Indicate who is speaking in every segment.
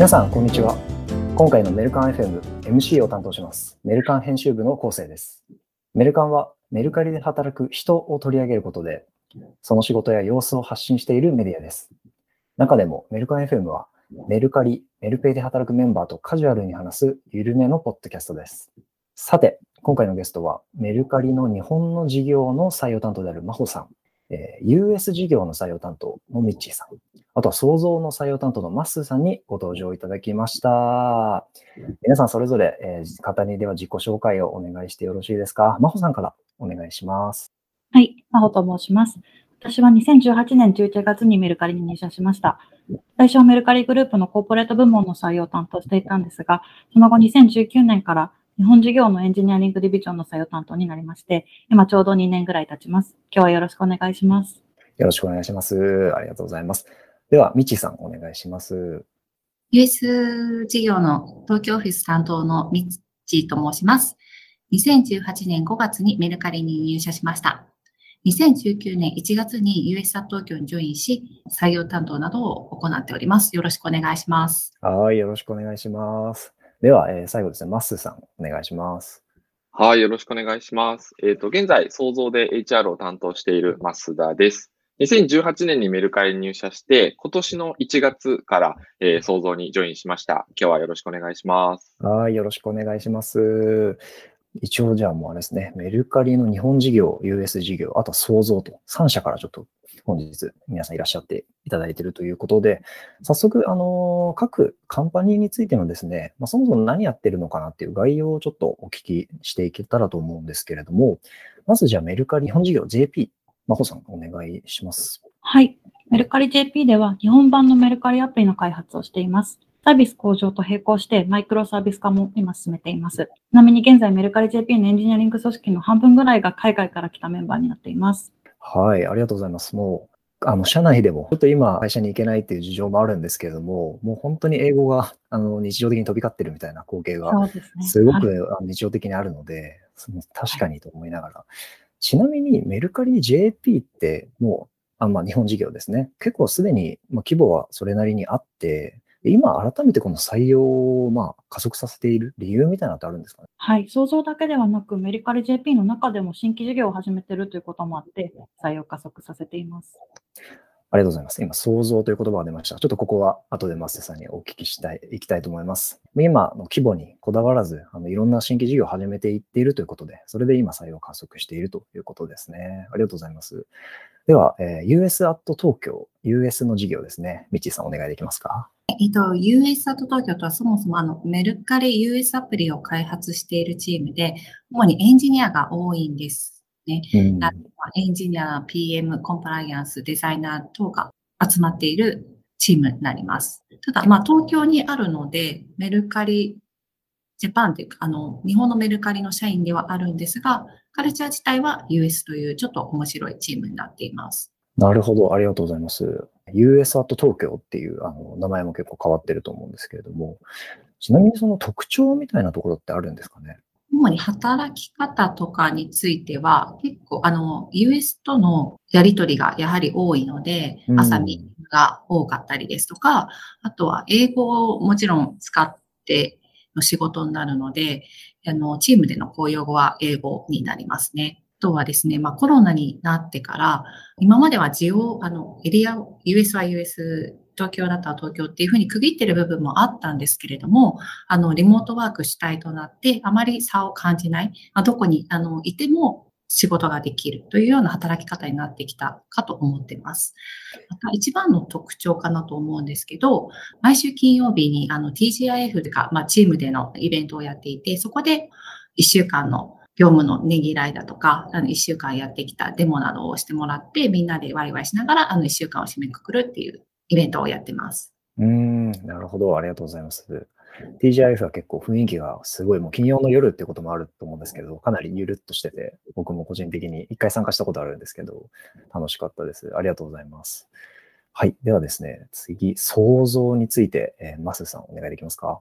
Speaker 1: 皆さん、こんにちは。今回のメルカン FM MC を担当します。メルカン編集部の構成です。メルカンはメルカリで働く人を取り上げることで、その仕事や様子を発信しているメディアです。中でもメルカン FM はメルカリ、メルペイで働くメンバーとカジュアルに話す緩めのポッドキャストです。さて、今回のゲストはメルカリの日本の事業の採用担当である真帆さん、えー US 事業の採用担当のミッチーさん、あとは創造の採用担当のマッスーさんにご登場いただきました。皆さんそれぞれ、えー、簡単にでは自己紹介をお願いしてよろしいですか？真帆さんからお願いします。
Speaker 2: はい、真帆と申します。私は2018年11月にメルカリに入社しました。最初はメルカリグループのコーポレート部門の採用を担当していたんですが、その後2019年から日本事業のエンジニアリングディビジョンの採用担当になりまして、今ちょうど2年ぐらい経ちます。今日はよろしくお願いします。
Speaker 1: よろしくお願いします。ありがとうございます。では、ミッチーさんお願いします。
Speaker 3: US 事業の東京オフィス担当のミッチーと申します。2018年5月にメルカリに入社しました。2019年1月に US 東京にジョインし、採用担当などを行っております。よろしくお願いします。
Speaker 1: はい、よろしくお願いします。では、えー最後ですね、マッスーさんお願いします。
Speaker 4: はい、よろしくお願いします。えっ、と、現在、創造で HR を担当している増田です。2018年にメルカリに入社して、今年の1月から、えー創造にジョインしました。今日はよろしくお願いします。
Speaker 1: はい、よろしくお願いします。一応じゃあもうあれですね、メルカリの日本事業、US 事業、あと創造と3社からちょっと本日皆さんいらっしゃっていただいているということで、早速、あの、各カンパニーについてのですね、まあ、そもそも何やってるのかなっていう概要をちょっとお聞きしていけたらと思うんですけれども、まずじゃあメルカリ日本事業 JP、真帆さんお願いします。
Speaker 2: はい。メルカリ JP では日本版のメルカリアプリの開発をしています。サービス向上と並行してマイクロサービス化も今進めています。ちなみに現在メルカリ JP のエンジニアリング組織の半分ぐらいが海外から来たメンバーになっています。
Speaker 1: はい、ありがとうございます。もう、あの、社内でも、ちょっと今、会社に行けないっていう事情もあるんですけれども、もう本当に英語が、あの、日常的に飛び交ってるみたいな光景が、
Speaker 2: す
Speaker 1: ご
Speaker 2: はい
Speaker 1: く日常的にあるので、その確かにと思いながら。ちなみに、メルカリ JP って、もう、あまあ、日本事業ですね。結構すでに、まあ、規模はそれなりにあって、今、改めてこの採用を、まあ、加速させている理由みたいなのってあるんですかね？
Speaker 2: はい。想像だけではなく、メルカリ JP の中でも新規事業を始めているということもあって、採用加速させています。
Speaker 1: ありがとうございます。今、創造という言葉が出ました。ちょっとここは後でマステさんにお聞きしたい、いきたいと思います。今の規模にこだわらず、あのいろんな新規事業を始めていっているということで、それで今採用を加速しているということですね。ありがとうございます。では、えー US アット東京、US の事業ですね。ミッチーさんお願いできますか？
Speaker 3: えっと、US アット東京とはそもそもあのメルカリ US アプリを開発しているチームで、主にエンジニアが多いんですね。
Speaker 1: うん
Speaker 3: あエンジニア、PM、コンプライアンス、デザイナー等が集まっているチームになります。ただ、まあ、東京にあるので、メルカリジャパンというか、あの、日本のメルカリの社員ではあるんですが、カルチャー自体は US というちょっと面白いチームになっています。
Speaker 1: なるほど、ありがとうございます。US アット東京っていうあの名前も結構変わってると思うんですけれども、ちなみにその特徴みたいなところってあるんですかね？
Speaker 3: 主に働き方とかについては、結構、あの、US とのやりとりがやはり多いので
Speaker 1: う、ん
Speaker 3: 朝ミーが多かったりですとか、あとは英語をもちろん使っての仕事になるので、あの、チームでの公用語は英語になりますね。あとはですね、まあコロナになってから、今まではジオ、あの、エリアを、US は US、東京だったら東京っていうふうに区切ってる部分もあったんですけれども、あの、リモートワーク主体となって、あまり差を感じない、まあ、どこに、あの、いても仕事ができるというような働き方になってきたかと思っています。また、一番の特徴かなと思うんですけど、毎週金曜日に、あの、TGIF が、まあ、チームでのイベントをやっていて、そこで一週間の業務のねぎらいだとか、あの、一週間やってきたデモなどをしてもらって、みんなでワイワイしながら、あの、一週間を締めくくるっていうイベントをやってます。
Speaker 1: うん、なるほど。ありがとうございます。TGIF は結構雰囲気がすごい、もう金曜の夜ってこともあると思うんですけど、かなりゆるっとしてて、僕も個人的に一回参加したことあるんですけど、楽しかったです。ありがとうございます。はい。ではですね、次、想像について、えーマスさんお願いできますか？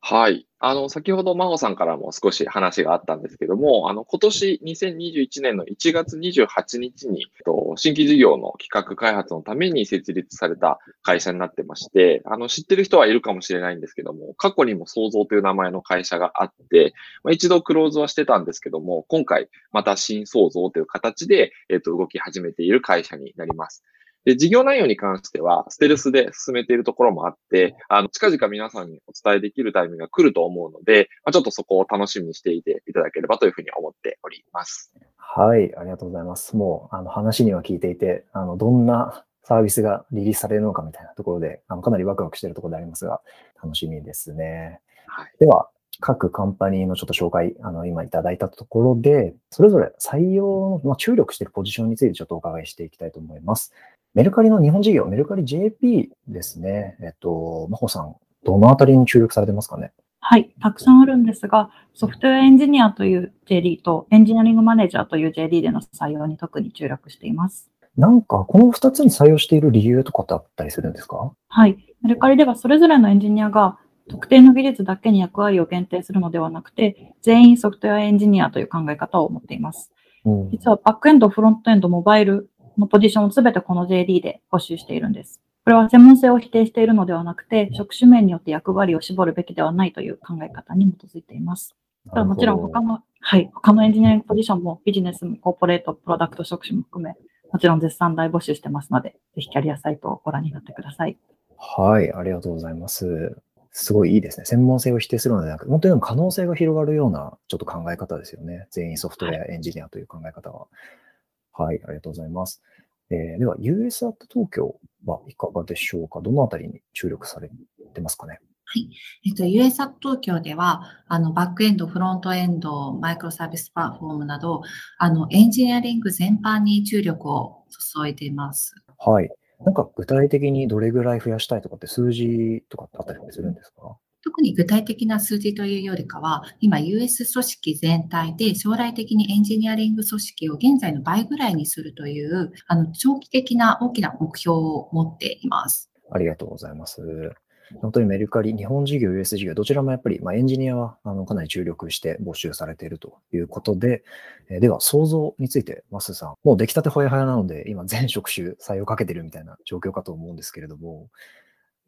Speaker 4: はい。あの、先ほど真帆さんからも少し話があったんですけども、あの、今年2021年の1月28日に、と新規事業の企画開発のために設立された会社になってまして、あの、知ってる人はいるかもしれないんですけども、過去にも創造という名前の会社があって、まあ、一度クローズはしてたんですけども、今回また新創造という形で、えっ、と、動き始めている会社になります。で、事業内容に関しては、ステルスで進めているところもあって、あの、近々皆さんにお伝えできるタイミングが来ると思うので、まあ、ちょっとそこを楽しみにしていていただければというふうに思っております。
Speaker 1: はい、ありがとうございます。もう、あの、話には聞いていて、あの、どんなサービスがリリースされるのかみたいなところで、あのかなりワクワクしているところでありますが、楽しみですね。はい、では、各カンパニーのちょっと紹介、あの、今いただいたところで、それぞれ採用の、まあ、注力しているポジションについてちょっとお伺いしていきたいと思います。メルカリの日本事業、メルカリ JP ですね。えっと、真帆さん、どのあたりに注力されてますかね？
Speaker 2: はい、たくさんあるんですが、ソフトウェアエンジニアという JD とエンジニアリングマネージャーという JD での採用に特に注力しています。
Speaker 1: なんか、この2つに採用している理由とかってあったりするんですか？
Speaker 2: はい。メルカリではそれぞれのエンジニアが特定の技術だけに役割を限定するのではなくて、全員ソフトウェアエンジニアという考え方を持っています。うん、実はバックエンド、フロントエンド、モバイルのポジションをすべてこの JD で募集しているんです。これは専門性を否定しているのではなくて、職種面によって役割を絞るべきではないという考え方に基づいています。ただもちろん他の、はい、他のエンジニアリングポジションもビジネス、コーポレート、プロダクト職種も含め、もちろん絶賛大募集してますので、ぜひキャリアサイトをご覧になってください。
Speaker 1: はい、ありがとうございます。すごいいいですね。専門性を否定するのではなく、本当に可能性が広がるようなちょっと考え方ですよね。全員ソフトウェアエンジニアという考え方は。はい、ありがとうございます。えー、では、US アット東京はいかがでしょうか？どのあたりに注力されてますかね？
Speaker 3: はい。えっと、US アット東京では、あの、バックエンド、フロントエンド、マイクロサービスプラットフォームなど、あの、エンジニアリング全般に注力を注いでいます。
Speaker 1: はい。なんか具体的にどれぐらい増やしたいとかって数字とかってあったりするんですか？
Speaker 3: 特に具体的な数字というよりかは、今 US 組織全体で将来的にエンジニアリング組織を現在の倍ぐらいにするという、あの、長期的な大きな目標を持っています。
Speaker 1: ありがとうございます。本当にメルカリ、日本事業、US 事業、どちらもやっぱり、まあ、エンジニアはあのかなり注力して募集されているということで、え、では、想像について、マスさん、もう出来たてほやほやなので、今、全職種採用かけてるみたいな状況かと思うんですけれども、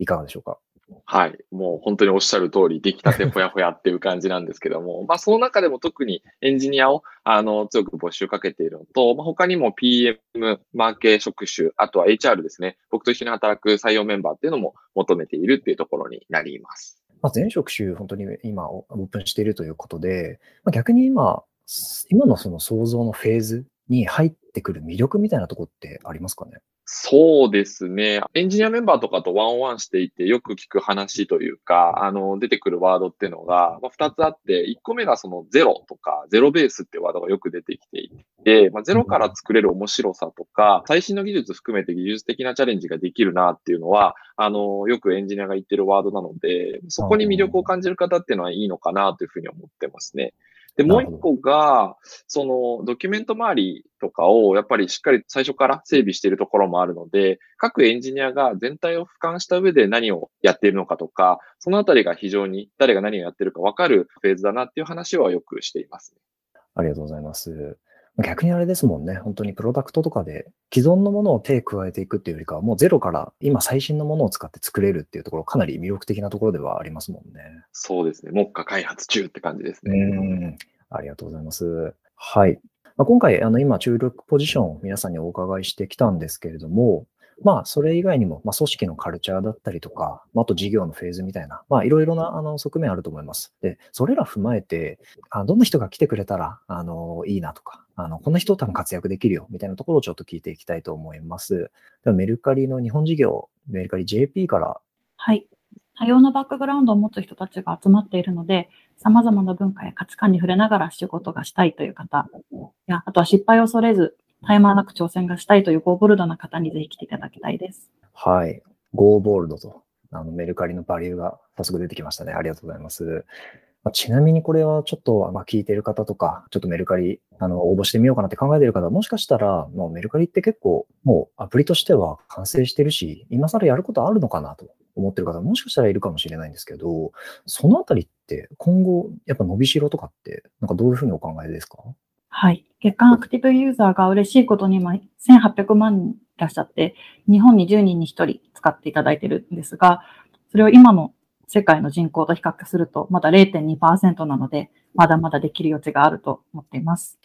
Speaker 1: いかがでしょうか？
Speaker 4: はい。もう本当におっしゃる通り、出来たてほやほやっていう感じなんですけども、まあその中でも特にエンジニアをあの強く募集かけているのと、まあ、他にも PM、マーケー職種、あとは HR ですね。僕と一緒に働く採用メンバーっていうのも求めているっていうところになります。
Speaker 1: まあ、全職種、本当に今オープンしているということで、まあ、逆に今、今のその想像のフェーズに入ってくる魅力みたいなとこってありますかね？
Speaker 4: そうですね。エンジニアメンバーとかとワンオンワンしていてよく聞く話というか、あの、出てくるワードっていうのが、まあ、2つあって、1個目がそのゼロとか、ゼロベースってワードがよく出てきていて、まあ、ゼロから作れる面白さとか、最新の技術含めて技術的なチャレンジができるなっていうのは、あの、よくエンジニアが言ってるワードなので、そこに魅力を感じる方っていうのはいいのかなというふうに思ってますね。で、もう一個が、そのドキュメント周りとかをやっぱりしっかり最初から整備しているところもあるので、各エンジニアが全体を俯瞰した上で何をやっているのかとか、そのあたりが非常に誰が何をやってるかわかるフェーズだなっていう話はよくしています、ね。
Speaker 1: ありがとうございます。逆にあれですもんね、本当にプロダクトとかで既存のものを手加えていくっていうよりかは、もうゼロから今最新のものを使って作れるっていうところ、かなり魅力的なところではありますもんね。
Speaker 4: そうですね。目下開発中って感じですね。
Speaker 1: うんありがとうございます。はい。まあ、今回、あの、今、注力ポジションを皆さんにお伺いしてきたんですけれども、まあ、それ以外にも、まあ、組織のカルチャーだったりとか、まあ、あと事業のフェーズみたいな、まあ、いろいろな、あの、側面あると思います。で、それら踏まえて、あどんな人が来てくれたら、あの、いいなとか、あの、こんな人多分活躍できるよ、みたいなところをちょっと聞いていきたいと思います。では、メルカリの日本事業、メルカリ JP から。
Speaker 2: はい。多様なバックグラウンドを持つ人たちが集まっているので、様々な文化や価値観に触れながら仕事がしたいという方、やあとは失敗を恐れず、絶え間なく挑戦がしたいというゴーボルドな方にぜひ来ていただきたいです。
Speaker 1: はい。ゴーボールドと、あのメルカリのバリューが早速出てきましたね。ありがとうございます。まあちなみにこれはちょっと、まあ、聞いている方とか、ちょっとメルカリ、あの、応募してみようかなって考えている方、もしかしたら、もうメルカリって結構、もうアプリとしては完成してるし、今更やることあるのかなと思ってる方もしかしたらいるかもしれないんですけど、そのあたりって今後、やっぱ伸びしろとかって、なんかどういうふうにお考えですか？
Speaker 2: はい。月間アクティブユーザーが嬉しいことに今1800万人いらっしゃって、日本に10人に1人使っていただいてるんですが、それを今の世界の人口と比較すると、まだ0.2%なので、まだまだできる余地があると思っています。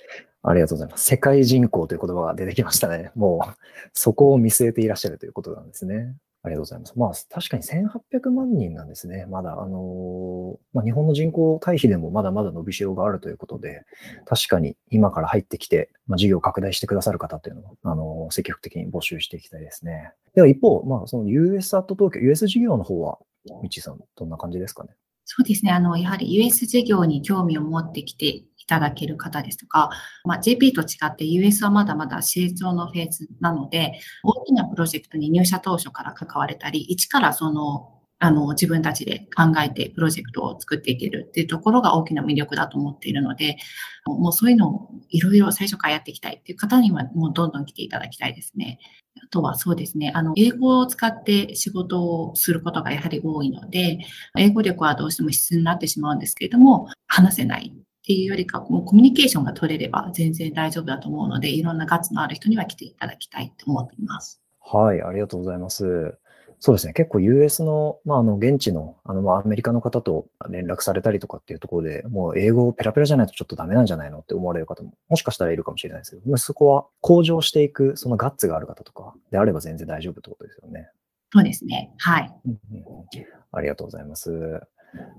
Speaker 1: ありがとうございます。世界人口という言葉が出てきましたね。もう、そこを見据えていらっしゃるということなんですね。ありがとうございます。まあ、確かに1800万人なんですね。まだ、あのまあ、日本の人口対比でもまだまだ伸びしろがあるということで、確かに今から入ってきて、まあ、事業を拡大してくださる方というのを、あの積極的に募集していきたいですね。では一方、まあ、その US アット東京、US 事業の方は、みちさん、どんな感じですかね？
Speaker 3: そうですね。あの、やはり US 事業に興味を持ってきていただける方ですとか、まあ、JP と違って US はまだまだ成長のフェーズなので、大きなプロジェクトに入社当初から関われたり、一からその、あの、自分たちで考えてプロジェクトを作っていけるっていうところが大きな魅力だと思っているので、もうそういうのをいろいろ最初からやっていきたいっていう方にはもうどんどん来ていただきたいですね。あとはそうですね、あの、英語を使って仕事をすることがやはり多いので、英語力はどうしても必須になってしまうんですけれども、話せないっていうよりか、もうコミュニケーションが取れれば全然大丈夫だと思うので、いろんなガッツのある人には来ていただきたいと思っています。
Speaker 1: はい、ありがとうございます。そうですね、結構 US の、まあ、あの、現地の、あの、まあ、アメリカの方と連絡されたりとかっていうところで、もう英語ペラペラじゃないとちょっとダメなんじゃないのって思われる方も、もしかしたらいるかもしれないですけど、まあそこは向上していく、そのガッツがある方とかであれば全然大丈夫ってことですよね。
Speaker 3: そうですね。はい。
Speaker 1: うんうんうんありがとうございます。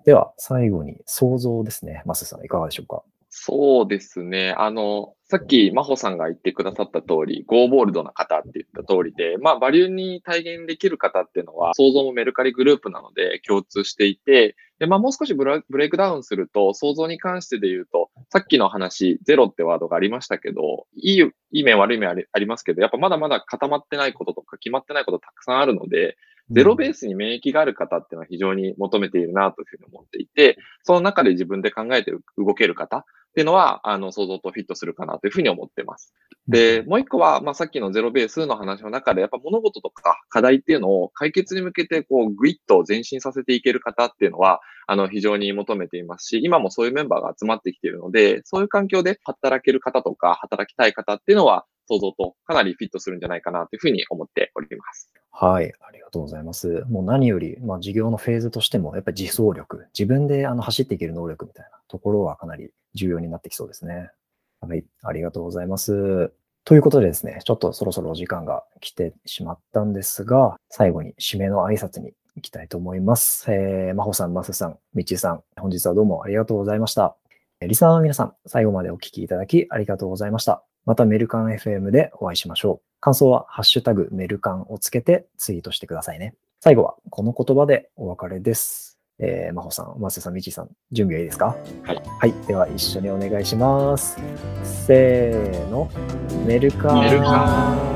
Speaker 1: では、最後に想像ですね。マスさん、いかがでしょうか？
Speaker 4: そうですね。あの、さっき、真帆さんが言ってくださった通り、ゴーボールドな方って言った通りで、まあ、バリューに体現できる方っていうのは、想像もメルカリグループなので共通していて、で、まあ、もう少しブラブレイクダウンすると、想像に関してで言うと、さっきの話、ゼロってワードがありましたけど、いい、いい面悪い面ありありますけど、やっぱまだまだ固まってないこととか決まってないことたくさんあるので、ゼロベースに免疫がある方っていうのは非常に求めているなというふうに思っていて、その中で自分で考えて動ける方っていうのは、あの、想像とフィットするかなというふうに思ってます。で、もう一個は、まあ、さっきのゼロベースの話の中で、やっぱ物事とか課題っていうのを解決に向けて、こう、グイッと前進させていける方っていうのは、あの、非常に求めていますし、今もそういうメンバーが集まってきているので、そういう環境で働ける方とか、働きたい方っていうのは、想像とかなりフィットするんじゃないかなというふうに思っております。
Speaker 1: はい、ありがとうございます。もう何より、まあ、事業のフェーズとしても、やっぱり自走力、自分であの走っていける能力みたいなところはかなり重要になってきそうですね。はい、ありがとうございます。ということでですね、ちょっとそろそろお時間が来てしまったんですが、最後に締めの挨拶に行きたいと思います。えー、真帆さん、マスさん、みちさん、本日はどうもありがとうございました。えーリサーの皆さん、最後までお聞きいただきありがとうございました。またメルカン FM でお会いしましょう。感想はハッシュタグメルカンをつけてツイートしてくださいね。最後はこの言葉でお別れです。えー、真帆さん、マスさん、みちさん、準備はいいですか？
Speaker 4: はい。
Speaker 1: はい。では一緒にお願いします。せーの。メルカン。
Speaker 4: メルカン